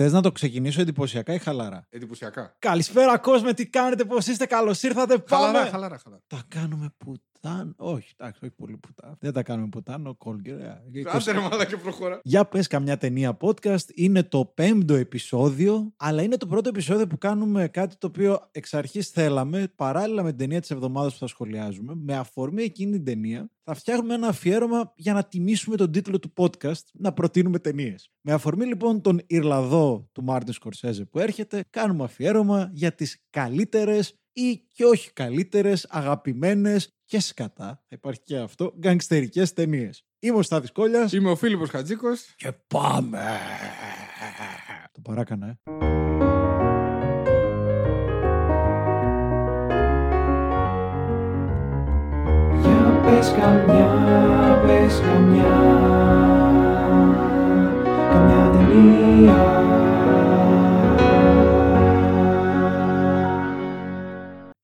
Θες να το ξεκινήσω εντυπωσιακά ή χαλαρά. Εντυπωσιακά. Καλησπέρα, κόσμο, τι κάνετε, πώς είστε, καλώς ήρθατε. Πάμε. Χαλαρά, χαλαρά, χαλαρά. Τα κάνουμε πουτάν. Όχι, εντάξει, όχι πολύ πουτάν. Δεν τα κάνουμε πουτάν, ο Κόλγκερ. Άντε ρε μαλάκα προχώρα. Για πες καμιά ταινία podcast. Είναι το πέμπτο επεισόδιο, αλλά είναι το πρώτο επεισόδιο που κάνουμε κάτι το οποίο εξ αρχής θέλαμε, παράλληλα με την ταινία της εβδομάδας που θα σχολιάζουμε, με αφορμή εκείνη την ταινία, θα φτιάχνουμε ένα αφιέρωμα για να τιμήσουμε τον τίτλο του podcast, να προτείνουμε ταινίες. Με αφορμή λοιπόν τον Ιρλαδό του Μάρτιν Σκορσέζε που έρχεται, κάνουμε αφιέρωμα για τις καλύτερες ή και όχι καλύτερες, αγαπημένες και σκατά, θα υπάρχει και αυτό, γκαγκστερικές ταινίες. Είμαι ο Στάθης Κόλλιας Είμαι ο Φίλιππος Χατζίκος. και πάμε! Το παράκανα, ε. Για πες καμιά, πες καμιά Καμιά ταινία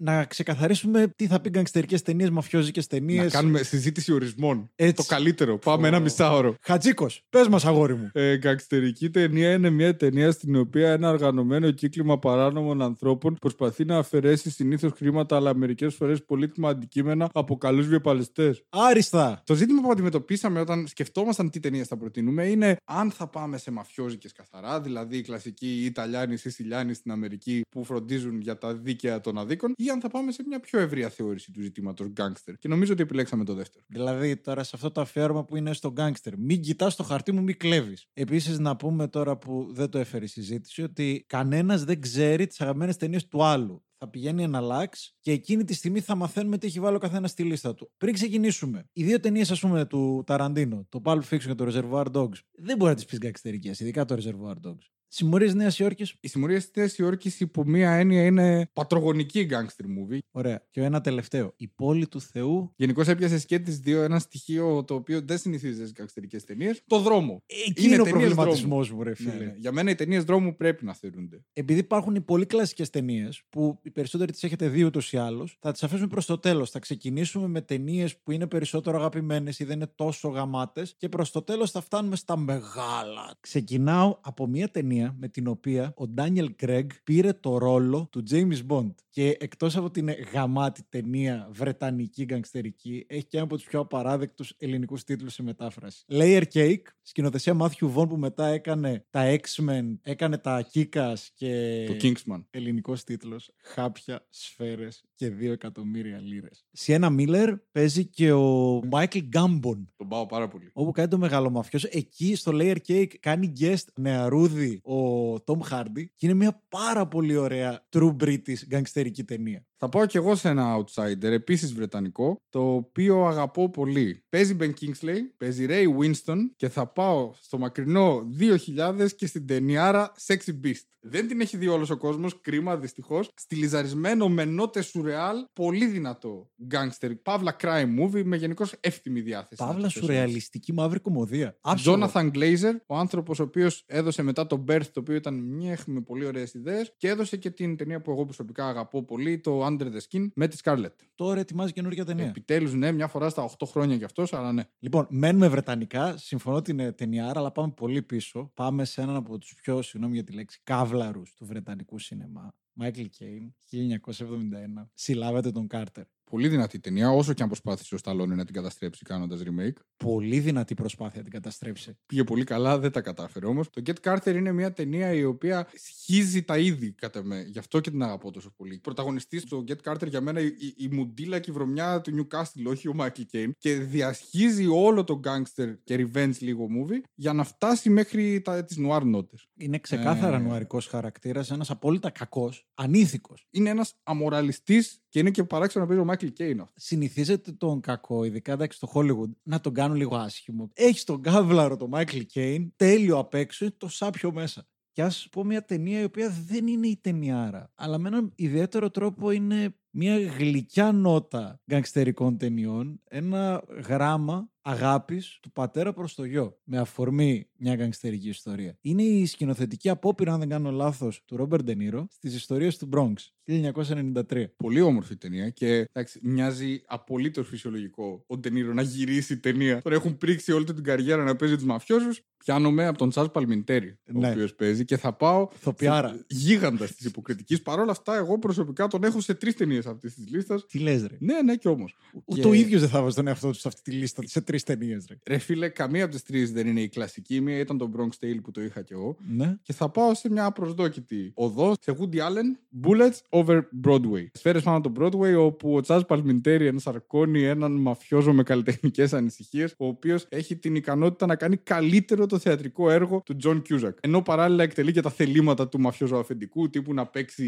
Να ξεκαθαρίσουμε τι θα πει γκαγκστερικές ταινίες, μαφιόζικες ταινίες. Να κάνουμε συζήτηση ορισμών. Έτσι. Το καλύτερο. Πάμε ένα μισάωρο. Χατζίκος, πες μας αγόρι μου. Ε, γκαγκστερική ταινία είναι μια ταινία στην οποία ένα οργανωμένο κύκλημα παράνομων ανθρώπων προσπαθεί να αφαιρέσει συνήθως χρήματα αλλά μερικές φορές πολύτιμα αντικείμενα από καλούς βιοπαλαιστέ. Άριστα. Το ζήτημα που αντιμετωπίσαμε όταν σκεφτόμασταν τι ταινίες θα προτείνουμε είναι αν θα πάμε σε μαφιόζικες καθαρά, δηλαδή οι κλασικοί Ιταλιάνοι ή Σiciliάνοι στην Αμερική που φροντίζουν για τα δίκαια των αδίκων, ή αν θα πάμε σε μια πιο ευρεία θεώρηση του ζητήματος γκάγκστερ. Και νομίζω ότι επιλέξαμε το δεύτερο. Δηλαδή τώρα σε αυτό το αφιέρωμα που είναι στο γκάγκστερ. Μην κοιτάς το χαρτί μου, μην κλέβεις. Επίσης, να πούμε τώρα που δεν το έφερε η συζήτηση ότι κανένας δεν ξέρει τις αγαπημένες ταινίες του άλλου. Θα πηγαίνει ένα λάξ και εκείνη τη στιγμή θα μαθαίνουμε τι έχει βάλει ο καθένας στη λίστα του. Πριν ξεκινήσουμε, οι δύο ταινίες, ας πούμε, του Ταραντίνο, το Pulp Fiction και το Reservoir Dogs, δεν μπορεί να τις πεις γκαγκστερικέ, ειδικά το Reservoir Dogs. Συμμορίες Νέας Υόρκης, Η συμμορία της Νέας Υόρκης υπό μία έννοια είναι πατρογονική gangster movie. ωραία. Και ένα τελευταίο. Η πόλη του Θεού. Γενικώς έπιασε και τι δύο ένα στοιχείο το οποίο δεν συνηθίζεται στις gangsterικές ταινίες. Το δρόμο. Εκεί είναι, ο ταινίες προβληματισμός μου, ρε Ναι, φίλε. ναι. Για μένα οι ταινίες δρόμου πρέπει να θεωρούνται. επειδή υπάρχουν οι πολύ κλασικές ταινίες που οι περισσότεροι τις έχετε δει ούτως ή άλλως, θα τις αφήσουμε προς το τέλος. Θα ξεκινήσουμε με ταινίες που είναι περισσότερο αγαπημένες ή δεν είναι τόσο γαμάτες και προς το τέλος θα φτάνουμε στα μεγάλα. Ξεκινάω από μια ταινία με την οποία ο Ντάνιελ Κρέγκ πήρε το ρόλο του James Bond. Και εκτός από την γαμάτη ταινία βρετανική γκαγκστερική, έχει και ένα από τους πιο απαράδεκτους ελληνικούς τίτλους σε μετάφραση. Layer Cake, σκηνοθεσία Matthew Vaughn που μετά έκανε τα X-Men, έκανε τα Kikas και. Το Kingsman. Ελληνικός τίτλος. Χάπια, σφαίρες και 2 εκατομμύρια λίρες. Σιένα Μίλλερ παίζει και ο Μάικλ Γκάμπον. Τον πάω πάρα πολύ. Όπου κάνει το μεγάλο μαφιός. Εκεί στο Layer Cake κάνει guest νεαρούδι ο Tom Hardy και είναι μια πάρα πολύ ωραία true British γκαγκστερική ταινία. Θα πάω κι εγώ σε ένα outsider, επίσης βρετανικό, το οποίο αγαπώ πολύ. Παίζει Ben Kingsley, παίζει Ray Winston και θα πάω στο μακρινό 2000 και στην ταινιάρα Sexy Beast. Δεν την έχει δει όλος ο κόσμος, κρίμα δυστυχώς. Στιλιζαρισμένο με νότες σουρεάλ, πολύ δυνατό gangster, παύλα crime movie με γενικώς εύθυμη διάθεση. να Παύλα το θέσω έτσι. σουρεαλιστική μαύρη κομμωδία. Άψογο. Jonathan Glazer, ο άνθρωπος ο οποίος έδωσε μετά το Birth, το οποίο ήταν μιέχ με πολύ ωραίες ιδέες, και έδωσε και την ταινία που εγώ προσωπικά αγαπώ πολύ, το Under the Skin, με τη Scarlett. Τώρα ετοιμάζει καινούργια ταινία. Επιτέλους, ναι, μια φορά στα 8 χρόνια κι αυτός, αλλά ναι. Λοιπόν, μένουμε βρετανικά. Συμφωνώ ότι είναι ταινιάρα, αλλά πάμε πολύ πίσω. Πάμε σε έναν από τους πιο, συγγνώμη για τη λέξη, καύλαρους του βρετανικού σινεμά. Μάικλ Κέιν, 1971. Συλλάβατε τον Κάρτερ. Πολύ δυνατή ταινία, όσο και αν προσπάθησε ο Σταλόνι να την καταστρέψει κάνοντας remake. Πολύ δυνατή προσπάθεια να την καταστρέψει. Πήγε πολύ καλά, δεν τα κατάφερε όμως. Το Get Carter είναι μια ταινία η οποία σχίζει τα είδη, κατά με. Γι' αυτό και την αγαπώ τόσο πολύ. Πρωταγωνιστής στο Get Carter για μένα η, η, η μουντίλα και η βρωμιά του Newcastle, όχι ο Michael Caine. Και διασχίζει όλο το gangster και revenge λίγο movie για να φτάσει μέχρι τα, τις noir νότες. Είναι ξεκάθαρα Ε. νουαρικός χαρακτήρας, ένας απόλυτα κακός, ανήθικος. Είναι ένας αμοραλιστής και είναι και παράξενο να παίζει ο Michael Caine αυτό. Συνηθίζεται τον κακό, ειδικά εντάξει στο Hollywood, να τον κάνουν λίγο άσχημο. Έχει τον καύλαρο τον Michael Caine, τέλειο απ' έξω, το σάπιο μέσα. Και ας πω μια ταινία η οποία δεν είναι η ταινιάρα, αλλά με έναν ιδιαίτερο τρόπο είναι μια γλυκιά νότα γκαγκστερικών ταινιών, ένα γράμμα αγάπης του πατέρα προς το γιο. Με αφορμή μια γκανγκστερική ιστορία. Είναι η σκηνοθετική απόπειρα, αν δεν κάνω λάθος, του Ρόμπερ Ντενίρο στις ιστορίες του Bronx 1993. Πολύ όμορφη ταινία και εντάξει, μοιάζει απολύτως φυσιολογικό ο Ντενίρο να γυρίσει ταινία. Τώρα έχουν πρίξει όλη του την καριέρα να παίζει τους μαφιόζους. Πιάνομαι από τον Τσάζ Παλμιντέρη, ο Ναι. οποίος παίζει και θα πάω. Ηθοποιάρα. Γίγαντας της υποκριτικής. Παρ' όλα αυτά, εγώ προσωπικά τον έχω σε τρεις ταινίες αυτής της λίστας. Τι λες, ρε; Ναι, ναι, και όμως. Ούτε Και- ο ίδιος δεν θα βάζει τον εαυτό του σε αυτή τη λίστα σε τρεις ταινίες, ρε. Ρε φίλε, καμία από τις τρεις δεν είναι η κλασική. Μία ήταν το Bronx Tale που το είχα κι εγώ. Ναι. Και θα πάω σε μια απροσδόκητη οδό σε Woody Allen, Bullets over Broadway. Σφαίρες πάνω από τον Broadway, όπου ο Τσάζ Παλμιντέρη ενσαρκώνει έναν μαφιόζο με καλλιτεχνικές ανησυχίες, ο οποίος έχει την ικανότητα να κάνει καλύτερο το θεατρικό έργο του Τζον Κιούζακ. Ενώ παράλληλα εκτελεί και τα θελήματα του μαφιόζου αφεντικού, τύπου να παίξει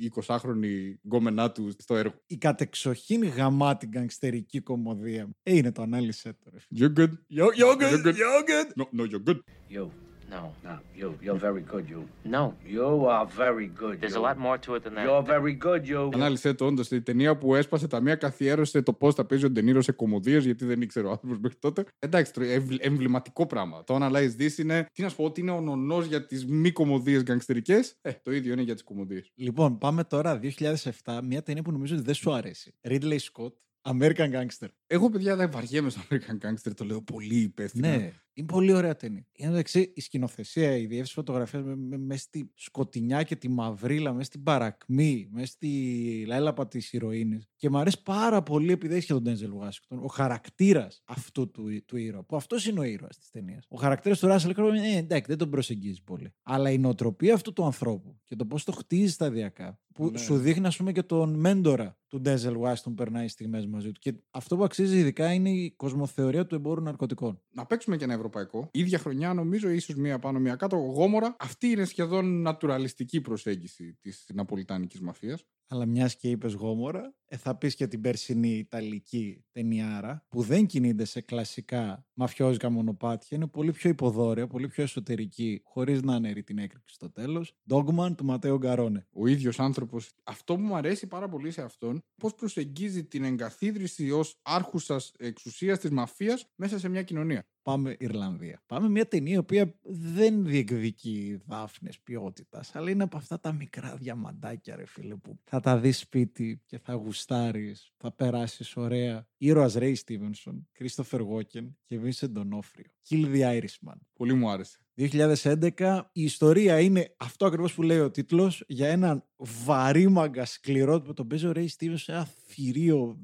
η 20χρονη γκόμενά τους στο έργο. Η κατεξοχήν γαμάτη γκανγκστερική κομμωδία. Ε, είναι το ανάλυσε το, ρε. You're good. Yo, yo, good, You're good. yo, good. No, no, you're good. You. No, no, you. You're very good, you. No. You are very good. There's you. a lot more to it than that. You're very good, you. Ανάλυσε το όντως. Η ταινία που έσπασε τα μία καθιέρωσε το πώς θα παίζει ο Ντενίρο σε κομμωδίες, γιατί δεν ήξερε ο άνθρωπος μέχρι τότε. Εντάξει, τρο- εμβλ- εμβληματικό πράγμα. Το Analyze This είναι, τι να σου πω, ότι είναι ο νονός για τις μη κομμωδίες γκαγκστερικές. Ε, το ίδιο είναι για τις κομμωδίες. Λοιπόν, πάμε τώρα 2007, μια ταινία που νομίζω ότι δεν σου αρέσει. Ridley Scott, American Gangster. Εγώ, παιδιά, δεν βαριέμαι στο American Gangster, το λέω πολύ υπεύθυνα. Ναι, είναι πολύ ωραία ταινία. Είναι εντάξει, η σκηνοθεσία, η διεύθυνση φωτογραφίας με, με, μες στη σκοτεινιά και τη μαυρίλα, μες στην παρακμή, μες στη λέλαπα τη ηρωίνη. Και μου αρέσει πάρα πολύ επειδή έχει και τον Ντένζελ Washington, ο χαρακτήρας αυτού του, του ήρωα. Που αυτός είναι ο ήρωας της ταινίας. Ο χαρακτήρας του Ράσελ Κρόου είναι ε, εντάξει, δεν τον προσεγγίζει πολύ. Αλλά η νοοτροπία αυτού του ανθρώπου και το πώς το χτίζει σταδιακά, που Ναι. σου δείχνει, ας πούμε, και τον μέντορα του Ντένζελ Washington περνάει στιγμές μαζί του. Και αυτό που αξίζει ειδικά είναι η κοσμοθεωρία του εμπόρου ναρκωτικών. Να παίξουμε και ένα ευρωπαϊκό. Ίδια χρονιά, νομίζω, ίσως μία πάνω, μία κάτω. Γόμορα. Αυτή είναι σχεδόν νατουραλιστική προσέγγιση της ναπολιτάνικη μαφίας. Αλλά μιας και είπες γόμορα, ε, θα πεις και την περσινή Ιταλική ταινιάρα, που δεν κινείται σε κλασικά μαφιόζικα μονοπάτια, είναι πολύ πιο υποδόρια, πολύ πιο εσωτερική, χωρίς να αναιρεί την έκρηξη στο τέλος. Dogman του Ματέο Γκαρόνε. ο ίδιος άνθρωπος. Αυτό που μου αρέσει πάρα πολύ σε αυτόν, πώς προσεγγίζει την εγκαθίδρυση ως άρχουσας εξουσίας της μαφίας μέσα σε μια κοινωνία. Πάμε Ιρλανδία. Πάμε μια ταινία η οποία δεν διεκδικεί δάφνες ποιότητας, αλλά είναι από αυτά τα μικρά διαμαντάκια, ρε φίλε, που θα τα δεις σπίτι και θα γουστάρει, θα περάσεις ωραία. Ήρωας Ρέι Στίβενσον, Κρίστοφερ Βόκεν και Vincent Ντονόφριο. Kill the Irishman. Πολύ μου άρεσε. 2011 η ιστορία είναι αυτό ακριβώς που λέει ο τίτλος για έναν βαρύμαγκα σκληρό που τον παίζει ο Ray Stevens σε ένα θηρίο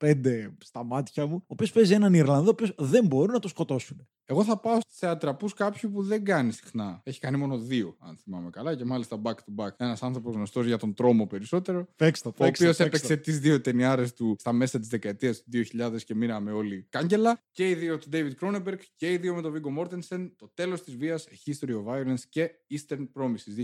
2-15 στα μάτια μου ο οποίος παίζει έναν Ιρλανδό ο οποίος δεν μπορούν να το σκοτώσουν. Εγώ θα πάω σε ατραπούς κάποιου που δεν κάνει συχνά. Έχει κάνει μόνο δύο, αν θυμάμαι καλά, και μάλιστα back to back. Ένας άνθρωπος γνωστός για τον τρόμο περισσότερο. Παίξτε το, Ο παίξτε το, οποίος παίξτε έπαιξε τις δύο ταινιάρες του στα μέσα της δεκαετίας του 2000 και μείναμε όλοι κάγκελα. Και οι δύο του David Cronenberg και οι δύο με τον Viggo Mortensen. Το τέλος της βίας, A History of Violence και Eastern Promises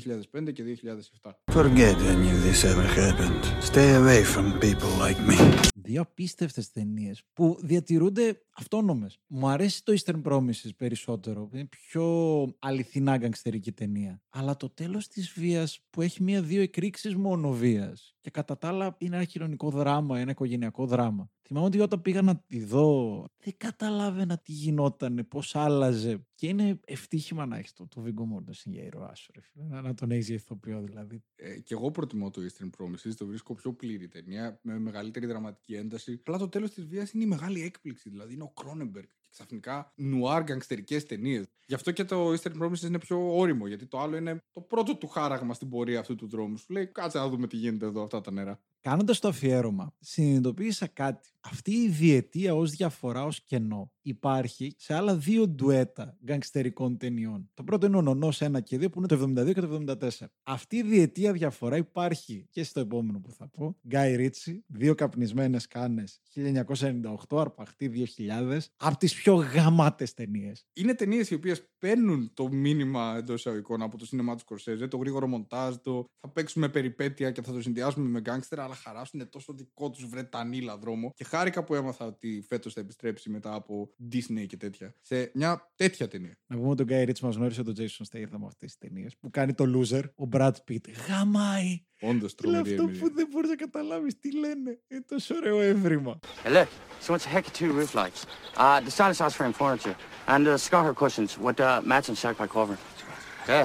2005 και 2007. Forget any of this ever happened. Stay away from people like me. Δύο απίστευτες ταινίες που διατηρούνται αυτόνομες. Μου αρέσει το Eastern Promises περισσότερο. Είναι πιο αληθινά γκαγκστερική ταινία. Αλλά το τέλος της βίας που έχει μία-δύο εκρήξεις μόνο βίας. Και κατά τα άλλα είναι ένα κοινωνικό δράμα, ένα οικογενειακό δράμα. Θυμάμαι ότι όταν πήγα να τη δω, δεν καταλάβαινα τι γινότανε, πώς άλλαζε. Και είναι ευτύχημα να έχεις το, το Viggo Mortensen για ήρωά σου, ρε φίλε. Να, να τον έχεις για ηθοποιό δηλαδή. Ε, και εγώ προτιμώ το Eastern Promises, το βρίσκω πιο πλήρη ταινία, με μεγαλύτερη δραματική ένταση. Απλά το τέλος της βίας είναι η μεγάλη έκπληξη. Δηλαδή είναι ο Κρόνεμπεργκ. Και ξαφνικά νουάρ γκαγκστερικές ταινίες. Γι' αυτό και το Eastern Promises είναι πιο όριμο, γιατί το άλλο είναι το πρώτο του χάραγμα στην πορεία αυτού του δρόμου. Σου λέει, κάτσε να δούμε τι γίνεται εδώ, αυτά τα νερά. Κάνοντας το αφιέρωμα, συνειδητοποίησα κάτι. Αυτή η διετία ως διαφορά, ως κενό, υπάρχει σε άλλα δύο ντουέτα γκαγκστερικών ταινιών. Το πρώτο είναι ο Νονός 1 και 2, που είναι το 72 και το 74. Αυτή η διετία διαφορά υπάρχει και στο επόμενο που θα πω. Γκάι Ρίτσι, δύο καπνισμένες κάνες 1998, αρπαχτή 2000. Από τις πιο γαμάτες ταινίες. Είναι ταινίες οι οποίες παίρνουν το μήνυμα εντός εισαγωγικών από το σινεμά του Σκορσέζε, το γρήγορο μοντάζ, το θα παίξουμε περιπέτεια και θα το συνδυάσουμε με γκάγκστερ, αλλά χαράσουν τόσο δικό τους βρετανίλα δρόμο. Και χάρηκα που έμαθα ότι φέτος θα επιστρέψει μετά από Disney και τέτοια. Σε μια τέτοια ταινία. Να πούμε ότι ο Γκάι Ρίτς μας γνώρισε τον Jason Statham με αυτές τις ταινίες που κάνει το loser, ο Brad Pitt. Γαμάει! Όντω Είναι τρομερή αυτό εμπειρία. που δεν μπορείς να καταλάβεις τι λένε. Είναι τόσο ωραίο έβριμα. Hey, look. So what's the heck of two roof lights? Uh, the stylish house frame furniture and the scarlet cushions with the matching shark by cover. Okay.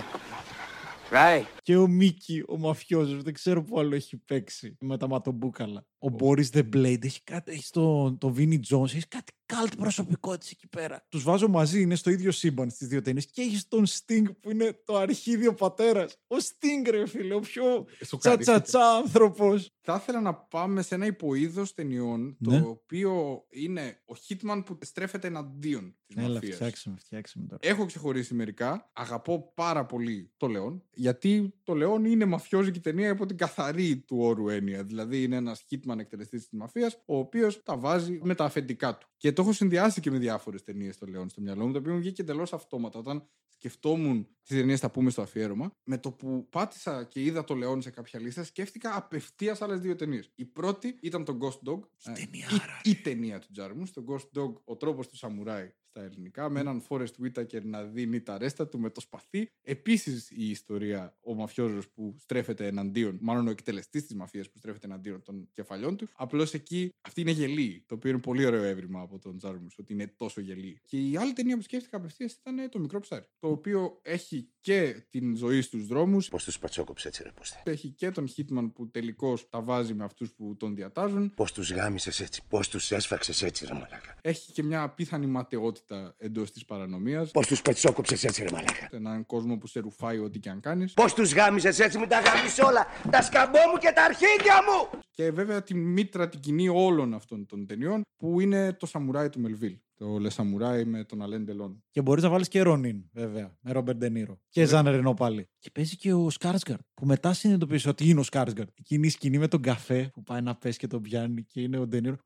Right. Και ο Μίκη, ο μαφιόζος, δεν ξέρω που άλλο έχει παίξει με τα ματομπούκαλα. Ο Boris The Blade έχει κάτι, έχει το, το Vinnie Jones, έχεις κάτι καλτ προσωπικότητα εκεί πέρα. Τους βάζω μαζί, είναι στο ίδιο σύμπαν στις δύο ταινίες και έχεις τον Sting που είναι το αρχίδιο πατέρας. Ο Sting ρε φίλε, ο πιο Σοκαρίστηκα. τσατσατσά άνθρωπος. Θα ήθελα να πάμε σε ένα υποείδος ταινιών Ναι. το οποίο είναι ο Hitman που στρέφεται εναντίον της Έλα, μαφίας. φτιάξαμε, φτιάξαμε τώρα. Έχω ξεχωρίσει μερικά. Αγαπώ πάρα πολύ το Λεόν. Γιατί το Λεόν είναι μαφιόζικη ταινία υπό την καθαρή του όρου έννοια. Δηλαδή είναι ένας hitman εκτελεστής της μαφίας, ο οποίος τα βάζει με τα αφεντικά του. Και το έχω συνδυάσει και με διάφορες ταινίες το Λεόν στο μυαλό μου, το οποίο μου βγήκε εντελώς αυτόματα. Όταν σκεφτόμουν τις ταινίες θα πούμε στο αφιέρωμα, με το που πάτησα και είδα το Λεόν σε κάποια λίστα, σκέφτηκα απευθείας άλλες δύο ταινίες. Η πρώτη ήταν το Ghost Dog. Η ε, ταινιάρα, η, η ταινία του Τζάρμου. Το Ghost Dog, ο τρόπος του σαμουράι στα ελληνικά, με έναν Forrest Whitaker να δίνει τα ρέστα του με το σπαθί. Επίσης η ιστορία, ο μαφιόζος που στρέφεται εναντίον, μάλλον ο εκτελεστής της μαφίας που στρέφεται εναντίον των κεφαλιών του. Απλώς εκεί αυτή είναι γελή, το οποίο είναι πολύ ωραίο έβριμα από τον Τζάρμου, ότι είναι τόσο γελή. Και η άλλη ταινία που σκέφτηκα απευθείας ήταν το μικρό ψάρι. Το οποίο έχει και την ζωή στους δρόμους, Πώς τους πατσόκοψε έτσι, ρε Πούστε. έχει και τον Hitman που τελικώς τα βάζει με αυτούς που τον διατάζουν. Πώς τους γάμισες έτσι, πώς τους έσφαξες έτσι, ρε Μαλάκα. Έχει και μια απίθανη ματαιότητα εντός της παρανομίας. Πώς τους πατσόκοψε έτσι, ρε μαλάκα; Έναν κόσμο που σε ρουφάει ό,τι και αν κάνεις. Πώς τους γάμισες έτσι, μου τα γάμισες όλα; Τα σκαμπό μου και τα αρχίδια μου. Και βέβαια τη μήτρα την κοινή όλων αυτών των ταινιών που είναι το Σαμουράι του Μελβίλ. Το Le Samouraï με τον Αλέν Ντελόν. Και μπορείς να βάλεις και Ronin, βέβαια, με Ρόμπερτ Ντενίρο. Και Ζαν Ρενό πάλι. Και παίζει και ο Σκάρσγκαρντ, που μετά συνειδητοποιήσει ότι είναι ο Σκάρσγκαρντ. Εκείνη η σκηνή με τον καφέ που πάει να πέσει και τον πιάνει και είναι ο Ντενίρο.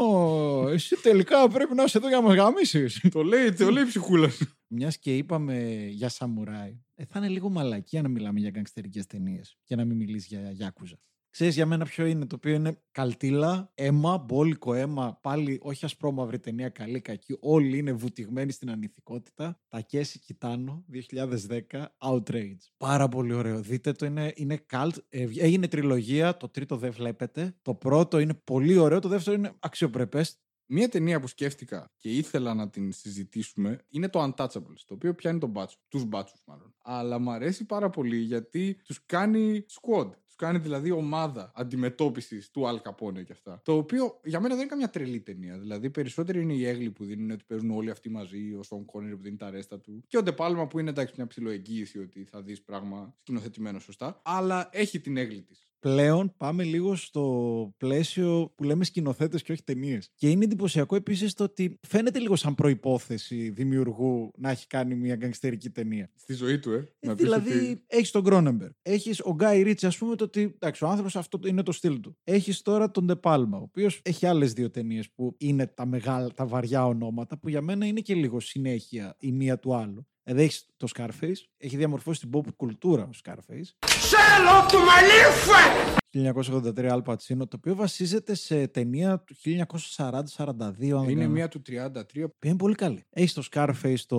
Ω, εσύ τελικά πρέπει να είσαι εδώ για να με γαμίσεις». το λέει, το λέει η ψυχούλα. Μιας και είπαμε για σαμουράι, ε, θα είναι λίγο μαλακία να μιλάμε για γκαγκστερικές ταινίες και να μην μιλήσει για γιάκουζα. Ξέρεις για μένα ποιο είναι, το οποίο είναι καλτήλα, αίμα, μπόλικο αίμα, πάλι όχι ασπρόμαυρη ταινία, καλή, κακή, όλοι είναι βουτυγμένοι στην ανηθικότητα. Τα Κέση Κιτάνο, 2010, Outrage. Πάρα πολύ ωραίο, δείτε το, είναι, είναι cult, Ε, έγινε τριλογία, το τρίτο δεν βλέπετε, το πρώτο είναι πολύ ωραίο, το δεύτερο είναι αξιοπρεπές, Μία ταινία που σκέφτηκα και ήθελα να την συζητήσουμε είναι το Untouchables, το οποίο πιάνει τον μπάτσο, τους μπάτσους μάλλον. Αλλά μου αρέσει πάρα πολύ γιατί τους κάνει squad. Τους κάνει δηλαδή ομάδα αντιμετώπισης του Al Capone και αυτά. Το οποίο για μένα δεν είναι καμιά τρελή ταινία. Δηλαδή περισσότεροι είναι οι έγκλοι που δίνουν ότι παίζουν όλοι αυτοί μαζί, ο Σον Κόνερ που δίνει τα ρέστα του. Και ο Ντεπάλμα που είναι εντάξει μια ψηλοεγγύηση ότι θα δεις πράγμα σκηνοθετημένο σωστά. Αλλά έχει την έγκλη της. Πλέον πάμε λίγο στο πλαίσιο που λέμε σκηνοθέτες και όχι ταινίες. Και είναι εντυπωσιακό επίσης το ότι φαίνεται λίγο σαν προπόθεση δημιουργού να έχει κάνει μια γκαγκστερική ταινία. Στη ζωή του, ε. Ε, Να πεις δηλαδή, ότι- έχεις τον Κρόνεμπερ. Έχεις ο Γκάι Ρίτση, ας πούμε, το ότι εντάξει, ο άνθρωπος αυτό είναι το στυλ του. Έχεις τώρα τον Ντεπάλμα, ο οποίος έχει άλλες δύο ταινίες που είναι τα μεγάλα, τα βαριά ονόματα, που για μένα είναι και λίγο συνέχεια η μία του άλλου. Δηλαδή έχεις το Scarface, έχει διαμορφώσει την pop κουλτούρα ο Scarface. 1983 Al Pacino, το οποίο βασίζεται σε ταινία του 1940-42. αν δεν Είναι κάνω μία του 33 που είναι πολύ καλή. Έχει το Scarface, το.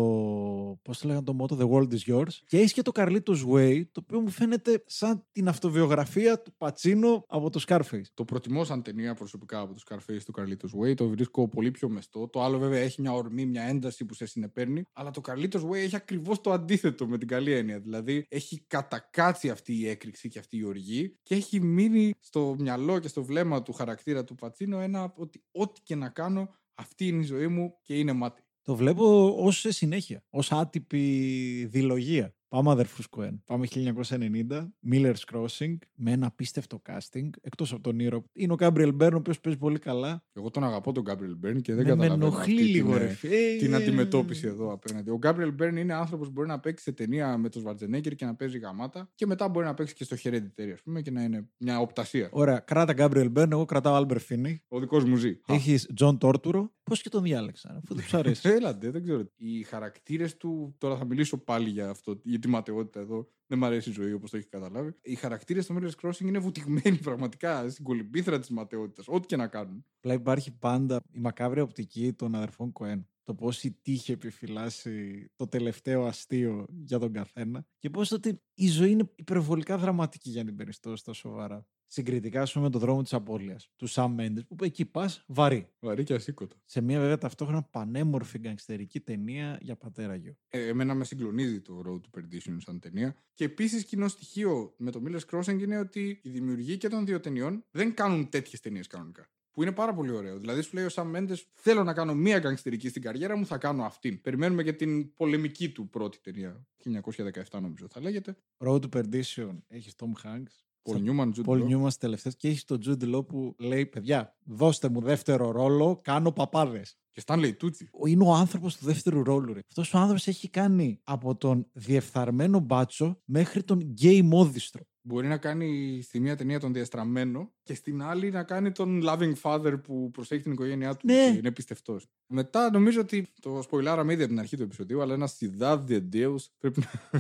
Πώς το λέγανε το μότο, The World is Yours. Και έχει και το Carlitos Way, το οποίο μου φαίνεται σαν την αυτοβιογραφία του Πατσίνο από το Scarface. Το προτιμώ σαν ταινία προσωπικά από το Scarface του Carlitos Way. Το βρίσκω πολύ πιο μεστό. Το άλλο βέβαια έχει μια ορμή, μια ένταση που σε συνεπέρνει. Αλλά το Carlitos Way έχει ακριβώς το αντίθετο με την καλή έννοια. Δηλαδή έχει κατακάτσει αυτή η έκρηξη και αυτή η οργή και έχει μείνει στο μυαλό και στο βλέμμα του χαρακτήρα του Πατσίνο ένα ότι ό,τι και να κάνω αυτή είναι η ζωή μου και είναι μάτι. Το βλέπω ως συνέχεια, ως άτυπη διλογία. Πάμε αδερφούς Κοέν. Πάμε 1990. Miller's Crossing με ένα απίστευτο casting. Εκτός από τον ήρωα. Είναι ο Gabriel Byrne, ο οποίος παίζει πολύ καλά. Εγώ τον αγαπώ τον Gabriel Byrne και δεν με, με καταλαβαίνω ενοχλεί αυτή λίγο, την, ρε. ε, φίλε. την αντιμετώπιση εδώ απέναντι. Ο Gabriel Byrne είναι άνθρωπος που μπορεί να παίξει σε ταινία με τον Schwarzenegger και να παίζει γαμάτα και μετά μπορεί να παίξει και στο Hereditary, ας πούμε, και να είναι μια οπτασία. Ωραία, κράτα Gabriel Byrne, εγώ κρατάω Albert Finney. Ο δικός μου ζει. Έχεις John Torturo. Πώς και τον διάλεξαν, αφού δεν τους αρέσει. Έλατε, δεν ξέρω. Οι χαρακτήρες του. Τώρα θα μιλήσω πάλι για αυτό, για τη ματαιότητα εδώ. Δεν μου αρέσει η ζωή όπως το έχεις καταλάβει. Οι χαρακτήρες του Miller's Crossing είναι βουτυγμένοι πραγματικά στην κολυμπήθρα της ματαιότητας. Ό,τι και να κάνουν. Απλά υπάρχει πάντα η μακάβρια οπτική των αδερφών Κοέν. Το πώς η τύχη επιφυλάσσει το τελευταίο αστείο για τον καθένα και πώς ότι η ζωή είναι υπερβολικά δραματική για να την περιστώ στα σοβαρά. Συγκριτικά, ας πούμε, με το δρόμο της απώλειας τους Σαμ Μέντε, που εκεί πας βαρύ. Βαρύ και ασήκωτο. Σε μια βέβαια ταυτόχρονα πανέμορφη γκαγκστερική ταινία για πατέρα γιο. Ε, εμένα με συγκλονίζει το Road to Perdition σαν ταινία. Και επίσης, κοινό στοιχείο με το Miller's Crossing είναι ότι οι δημιουργοί και των δύο ταινιών δεν κάνουν τέτοιες ταινίες κανονικά. Που είναι πάρα πολύ ωραίο. Δηλαδή, σου λέει ο Σαμ Μέντε: Θέλω να κάνω μία γκαγκστερική στην καριέρα μου, θα κάνω αυτήν. Περιμένουμε και την πολεμική του πρώτη ταινία. 1917, νομίζω θα λέγεται. Road to Perdition έχεις Tom Hanks. Paul Newman, Jude Paul Law. Newman τελευταίες και έχει τον Jude Law που λέει: Παιδιά, δώστε μου δεύτερο ρόλο, κάνω παπάδες. Και Stanley Tucci. Είναι ο άνθρωπος του δεύτερου ρόλου. Αυτός ο άνθρωπος έχει κάνει από τον διεφθαρμένο μπάτσο μέχρι τον γκέι μόδιστρο. Μπορεί να κάνει στη μία ταινία τον διαστραμμένο και στην άλλη να κάνει τον loving father που προσέχει την οικογένειά του Ναι. και είναι πιστευτός. Μετά νομίζω ότι το σποιλάραμε ήδη από την αρχή του επεισοδίου, αλλά ένα Ciudad de Deus πρέπει να.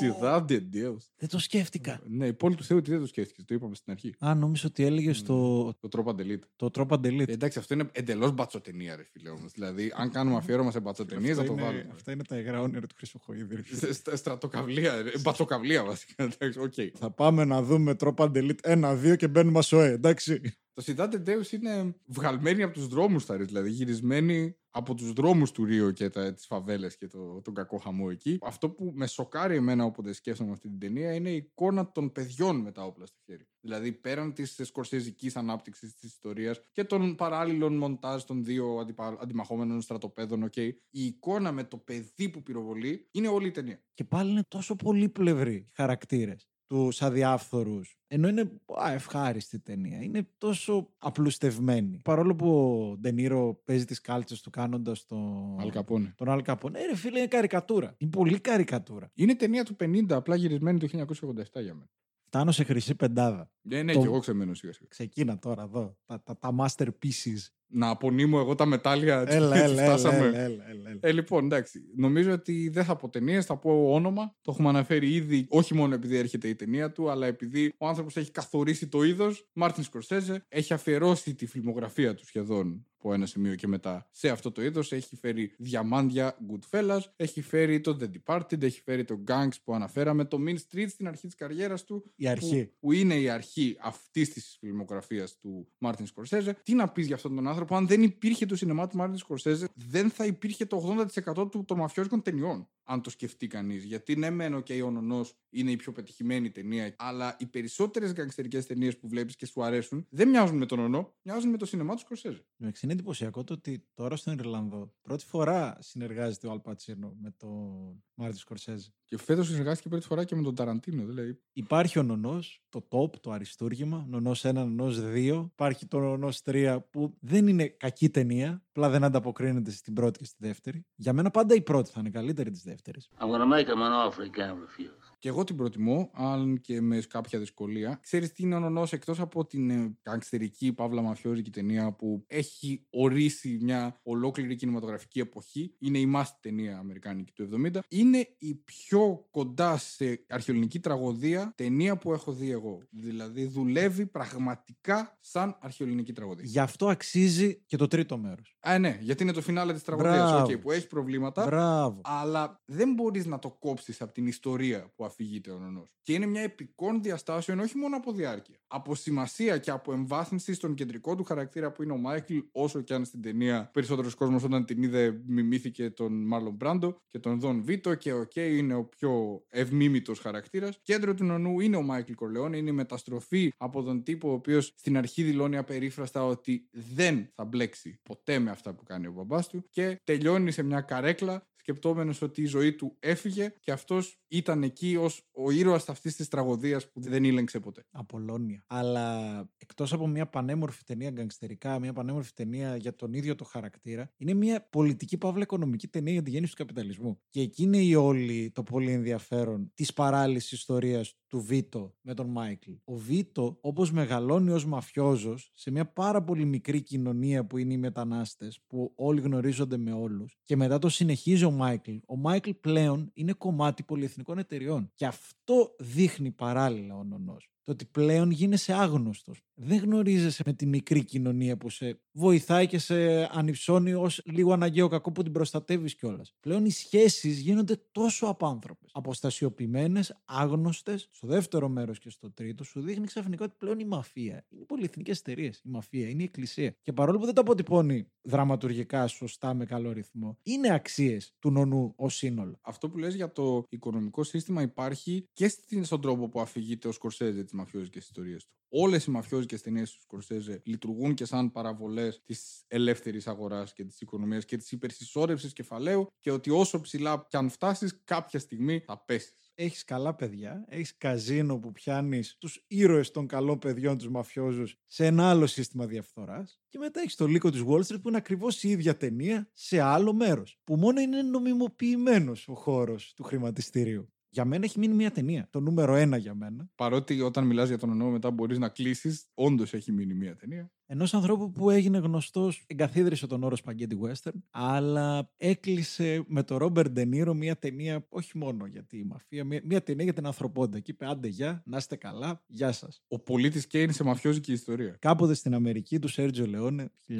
Cidade de Deus. Δεν το σκέφτηκα. Ναι, η πόλη του Θεού τι δεν το σκέφτηκες, το είπαμε στην αρχή. Α, νόμιζα ότι έλεγες στο Το τρόπο Delete. το Tropa de Elite. Ε, εντάξει, αυτό είναι εντελώς μπατσοταινία, ρε φίλε όμως. Δηλαδή, αν κάνουμε αφιέρωμα σε μπατσοταινίες, θα Αυτά το είναι- βάλουμε. Αυτά είναι τα υγρά όνειρα του Χρυσοχοίδη. ρε φίλε. Στε- στε- Στρατοκαυλία, ρε. μπατσοκαυλία βασικά. εντάξει, οκ. Θα πάμε να δούμε Tropa de Elite 1-2 και μπαίνουμε ΑΣΟΕΕ, εντάξει. Το Cidade de Deus είναι βγαλμένη από τους δρόμους θα ρίξει, δηλαδή γυρισμένη από τους δρόμους του Ρίο και τα, τις φαβέλες και το, τον κακό χαμό εκεί. Αυτό που με σοκάρει εμένα όποτε σκέφτομαι αυτή την ταινία είναι η εικόνα των παιδιών με τα όπλα στο χέρι. Δηλαδή πέραν της σκορσέζικης ανάπτυξης της ιστορίας και των παράλληλων μοντάζ των δύο αντιπα, αντιμαχόμενων στρατοπέδων, οκ, η εικόνα με το παιδί που πυροβολεί είναι όλη η ταινία. Και πάλι είναι τόσο πολύπλευροι χαρακτήρες τους αδιάφθορους. Ενώ είναι α, ευχάριστη ταινία. Είναι τόσο απλουστευμένη. Παρόλο που ο Ντενίρο παίζει τις κάλτσες του κάνοντας τον. Αλ Καπόνε. Τον Αλ Καπόνε. Ε, ρε φίλε, είναι καρικατούρα. Είναι πολύ καρικατούρα. Είναι ταινία του 50, απλά γυρισμένη το 1987 για μένα. Φτάνω σε χρυσή πεντάδα. Ναι, ναι, Το- και εγώ ξεμένω σιγά σιγά. Ξεκίνα τώρα εδώ. Τα, τα, τα masterpieces. Να απονείμω εγώ τα μετάλλια. έτσι, Έλα, έτσι έλα, έλα, φτάσαμε. έλα, έλα, έλα, έλα. Ε, λοιπόν, εντάξει. Νομίζω ότι δεν θα πω ταινίες, θα πω όνομα. Το έχουμε αναφέρει ήδη, όχι μόνο επειδή έρχεται η ταινία του, αλλά επειδή ο άνθρωπος έχει καθορίσει το είδος. Μάρτιν Σκορσέζε έχει αφιερώσει τη φιλμογραφία του σχεδόν από ένα σημείο και μετά σε αυτό το είδος. Έχει φέρει διαμάντια Goodfellas, έχει φέρει το The Departed, έχει φέρει το Gangs που αναφέραμε, το Mean Streets στην αρχή της καριέρας του. Η αρχή. Που, που είναι η αρχή αυτής της φιλμογραφίας του Μάρτιν Σκορσέζε. Τι να πεις για αυτόν τον άνθρωπο, αν δεν υπήρχε το σινεμά του Μάρτιν Σκορσέζε, δεν θα υπήρχε το 80% του, των μαφιόζικων ταινιών. Αν το σκεφτεί κανείς. Γιατί ναι, μεν και ο Νονός είναι η πιο πετυχημένη ταινία, αλλά οι περισσότερες γκαγκστερικές ταινίες που βλέπεις και σου αρέσουν δεν μοιάζουν με τον Νονό, μοιάζουν με το σινεμά του Σκορσέζε. Εντάξει, είναι εντυπωσιακό το ότι τώρα στον Ιρλανδό πρώτη φορά συνεργάζεται ο Αλπατσίνο με τον Μάρτιν Σκορσέζε. Και φέτος συνεργάστηκε πρώτη φορά και με τον Ταραντίνο. Δηλαδή, Υπάρχει ο νονός, το top, το αριστούργημα, νονός 1, νονός 2. Υπάρχει το νονός 3 που δεν είναι κακή ταινία, απλά δεν ανταποκρίνεται στην πρώτη και στη δεύτερη. Για μένα πάντα η πρώτη θα είναι καλύτερη της δεύτερης. I'm gonna make him an offer he can't refuse. Και εγώ την προτιμώ, αν και με κάποια δυσκολία. Ξέρεις τι είναι ο Νονός, εκτός από την ε, γανγκστερική παύλα μαφιόζικη ταινία που έχει ορίσει μια ολόκληρη κινηματογραφική εποχή. Είναι η μάστη ταινία αμερικάνικη του 70. Είναι η πιο κοντά σε αρχαιολινική τραγωδία ταινία που έχω δει εγώ. Δηλαδή δουλεύει πραγματικά σαν αρχαιοελληνική τραγωδία. Γι' αυτό αξίζει και το τρίτο μέρος. Α, ναι, γιατί είναι το φινάλε της τραγωδίας, Μπράβο. οκ, που έχει προβλήματα. Μπράβο. Αλλά δεν μπορείς να το κόψεις από την ιστορία που αφηγείται ο νονός. Και είναι μια επικών διαστάσεων όχι μόνο από διάρκεια. Από σημασία και από εμβάθυνση στον κεντρικό του χαρακτήρα που είναι ο Μάικλ, όσο και αν στην ταινία περισσότερος κόσμος όταν την είδε μιμήθηκε τον Μάρλον Μπράντο και τον Δον Βίτο και οκ, είναι ο πιο ευμίμητος χαρακτήρας. Κέντρο του νονού είναι ο Μάικλ Κορλεόν, είναι η μεταστροφή από τον τύπο ο οποίος στην αρχή δηλώνει απερίφραστα ότι δεν θα μπλέξει ποτέ με αυτά που κάνει ο μπαμπάς του και τελειώνει σε μια καρέκλα σκεπτόμενος ότι η ζωή του έφυγε και αυτός ήταν εκεί ως ο ήρωας αυτής της τραγωδίας που δεν ήλεγξε ποτέ. Απολώνια. Αλλά εκτός από μια πανέμορφη ταινία γκανγκστερική, μια πανέμορφη ταινία για τον ίδιο το χαρακτήρα, είναι μια πολιτική παύλα οικονομική ταινία για τη γέννηση του καπιταλισμού. Και εκεί είναι η όλη το πολύ ενδιαφέρον της παράλληλης ιστορίας του Βίτο με τον Μάικλ. Ο Βίτο, όπως μεγαλώνει ως μαφιόζος σε μια πάρα πολύ μικρή κοινωνία που είναι οι μετανάστες, που όλοι γνωρίζονται με όλους, και μετά το συνεχίζει ο Μάικλ. Ο Μάικλ πλέον είναι κομμάτι πολυεθνικών εταιριών. Και αυτό δείχνει παράλληλα ο νονός. Το ότι πλέον γίνεσαι άγνωστος. Δεν γνωρίζεσαι με τη μικρή κοινωνία που σε βοηθάει και σε ανυψώνει ως λίγο αναγκαίο κακό που την προστατεύεις κιόλας. Πλέον οι σχέσεις γίνονται τόσο απάνθρωπες. Αποστασιοποιημένες, άγνωστες. Στο δεύτερο μέρος και στο τρίτο σου δείχνει ξαφνικά ότι πλέον η μαφία είναι οι πολυεθνικές εταιρείες. Η μαφία είναι η εκκλησία. Και παρόλο που δεν τα αποτυπώνει δραματουργικά σωστά με καλό ρυθμό, είναι αξίες του νονού ως σύνολο. Αυτό που λες για το οικονομικό σύστημα υπάρχει και στην- στον τρόπο που αφηγείται ο Σκορσέζε τι μαφιόζικε ιστορίες του. Όλες οι μαφιόζικε ταινίε του Σκορσέζε λειτουργούν και σαν παραβολές της ελεύθερης αγοράς και της οικονομίας και της υπερσυσσόρευσης κεφαλαίου και ότι όσο ψηλά κι αν φτάσεις, κάποια στιγμή θα πέσεις. Έχεις καλά παιδιά, έχεις καζίνο που πιάνεις τους ήρωες των καλών παιδιών, τους μαφιόζους, σε ένα άλλο σύστημα διαφθοράς και μετά έχεις το λύκο της Wall Street που είναι ακριβώς η ίδια ταινία σε άλλο μέρος, που μόνο είναι νομιμοποιημένος ο χώρος του χρηματιστηρίου. Για μένα έχει μείνει μια ταινία, το νούμερο ένα για μένα, Παρότι όταν μιλάς για τον ονό μετά μπορείς να κλείσεις, όντως έχει μείνει μία ταινία. Ενός ανθρώπου που έγινε γνωστός, εγκαθίδρυσε τον όρο Spaghetti Western, αλλά έκλεισε με τον Ρόμπερ Ντενίρο μια ταινία, όχι μόνο για τη μαφία, μια, μια ταινία για την ανθρωπότητα. Και είπε: Άντε, γεια, να είστε καλά, γεια σας. Ο πολίτης Κέιν σε μαφιόζικη ιστορία. Κάποτε στην Αμερική του Σέρτζιο Λεόνε, 1984.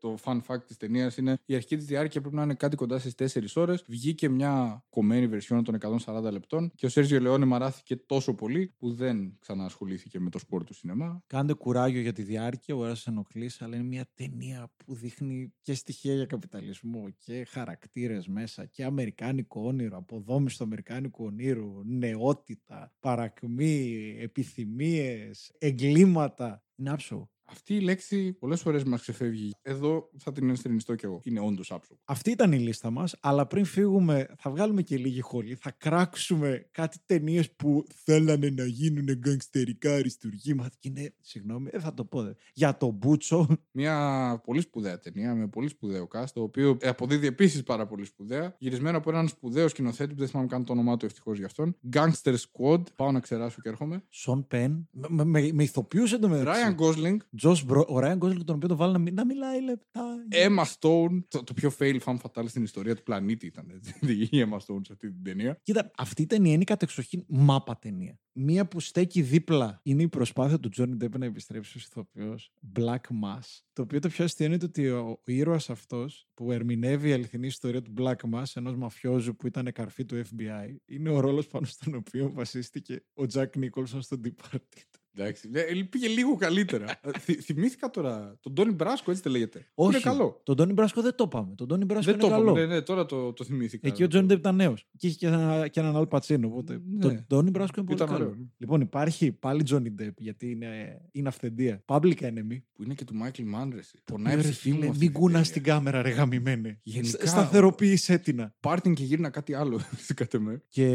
Το fun fact της ταινίας είναι η αρχή της διάρκεια πρέπει να είναι κάτι κοντά στις 4 ώρες. Βγήκε μια κομμένη βερσιόν των 140 λεπτών και ο Σέρζιο Λεόνε μαράθηκε τόσο πολύ που δεν ξαναασχολήθηκε με το σπορ του σινεμά. Κάντε κουράγιο για τη διάρκεια, ο ένας ενοχλείς, αλλά είναι μια ταινία που δείχνει και στοιχεία για καπιταλισμό και χαρακτήρες μέσα και αμερικάνικο όνειρο, αποδόμηση του αμερικάνικου ονείρου, νεότητα, παρακμή, επιθυμίες, εγκλήματα. Είναι άψογο. Αυτή η λέξη πολλές φορές μας ξεφεύγει. Εδώ θα την ενστερνιστώ κι εγώ. Είναι όντως άψογο. Αυτή ήταν η λίστα μας, αλλά πριν φύγουμε θα βγάλουμε και λίγη χολή, θα κράξουμε κάτι ταινίες που θέλανε να γίνουν γκαγκστερικά αριστουργήματα και είναι, συγγνώμη, δεν θα το πω, δε. για το Μπούτσο, Μια πολύ σπουδαία ταινία με πολύ σπουδαίο cast, το οποίο αποδίδει επίσης πάρα πολύ σπουδαία. Γυρισμένο από έναν σπουδαίο σκηνοθέτη που δεν θυμάμαι καν το όνομά του ευτυχώς για αυτόν. Gangster Squad. Πάω να ξεράσω και έρχομαι. Σον Πεν, με, με, με ηθοποιούς εντωμεταξύ. Ryan Gosling, Τζος Μπρο, ο Ράιν Γκόσλινγκ τον οποίο το βάλει να, μι- να μιλάει λεπτά. Emma Stone. Το, το πιο fail fan fatal στην ιστορία του πλανήτη ήταν έτσι, η Emma Stone σε αυτή την ταινία. Κοίτα, αυτή η ταινία είναι κατεξοχήν μάπα ταινία. Μία που στέκει δίπλα είναι η προσπάθεια του Τζόνι Ντέπ να επιστρέψει ως ηθοποιός Black Mass. Το οποίο το πιο αστείο είναι το ότι ο, ο ήρωας αυτός που ερμηνεύει η αληθινή ιστορία του Black Mass ενός μαφιόζου που ήταν καρφί του FBI είναι ο ρόλος πάνω στον οποίο βασίστηκε ο Τζακ Νίκολσον στο Departed. Εντάξει, ε, πήγε λίγο καλύτερα. Ε, Θυ- θυμήθηκα τώρα τον Τόνι Μπράσκο, έτσι δεν λέγεται. Που Όχι, Είναι καλό. Τον Τόνι Μπράσκο δεν το είπαμε. Τον Τόνι Μπράσκο Δεν είναι το καλό. είπαμε. Ναι, ναι, τώρα το, το θυμήθηκα. Εκεί ο Τζόνι Ντεπ ήταν νέος. Και είχε και, ένα, και έναν άλλο πατσίνο. Οπότε Ναι. το Τόνι Μπράσκο είναι πολύ Ήταν καλό. ωραίο, ναι. Λοιπόν, υπάρχει πάλι Τζόνι Ντεπ γιατί είναι, είναι αυθεντία. Public Enemy. Που είναι και του Μάικλ Μάνρεση. Το Πονάει η οποίο, ρε ψυχή μου φίλε, αυτή μην τη κούνα ταινία. στην κάμερα, ρε γαμημένε. Γενικά, Σ- Σταθεροποίησέ την. Πάρτιν και γύρνα κάτι άλλο, κατά με. Και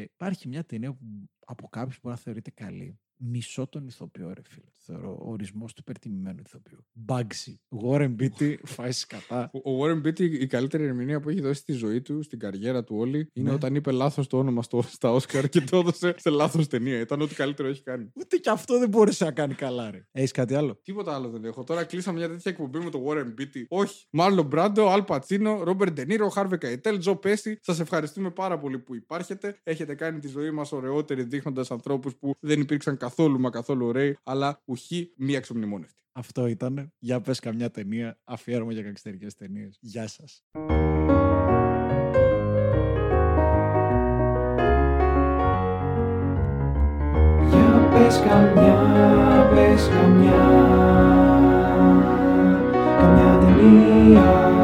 υπάρχει μια ταινία που από κάποιους μπορεί να θεωρείται καλή. Μισό τον ηθοποιό, ρε φίλε. Θεωρώ ο ορισμός του υπερτιμημένου ηθοποιού. Bugsy. Warren Beatty, φάει κατά. Ο ο Warren Beatty, η καλύτερη ερμηνεία που έχει δώσει στη ζωή του, στην καριέρα του όλη, είναι Ναι. όταν είπε λάθος το όνομα στο, στα Όσκαρ και το έδωσε σε λάθος ταινία. Ήταν ό,τι καλύτερο έχει κάνει. Ούτε και αυτό δεν μπόρεσε να κάνει καλά, ρε. Έχεις κάτι άλλο; Τίποτα άλλο δεν έχω. Τώρα κλείσαμε μια τέτοια εκπομπή με το Warren Beatty. Όχι. Μάρλο Μπράντο, Αλ Πατσίνο, Ρόμπερ Ντενίρο, Χάρβε Καϊτέλ, Τζο Πέση. Σας ευχαριστούμε πάρα πολύ που υπάρχετε. Έχετε κάνει τη ζωή μας ωραιότερη δείχνοντας ανθρώπους που δεν υπήρξαν καθόλου μα καθόλου ωραίοι, αλλά ουχή μία εξομνημόνευτη. Αυτό ήταν. Για πες καμιά ταινία, αφιέρωμα για κακιστερικές ταινίες. Γεια σας. Για πες καμιά, πες καμιά, καμιά ταινία.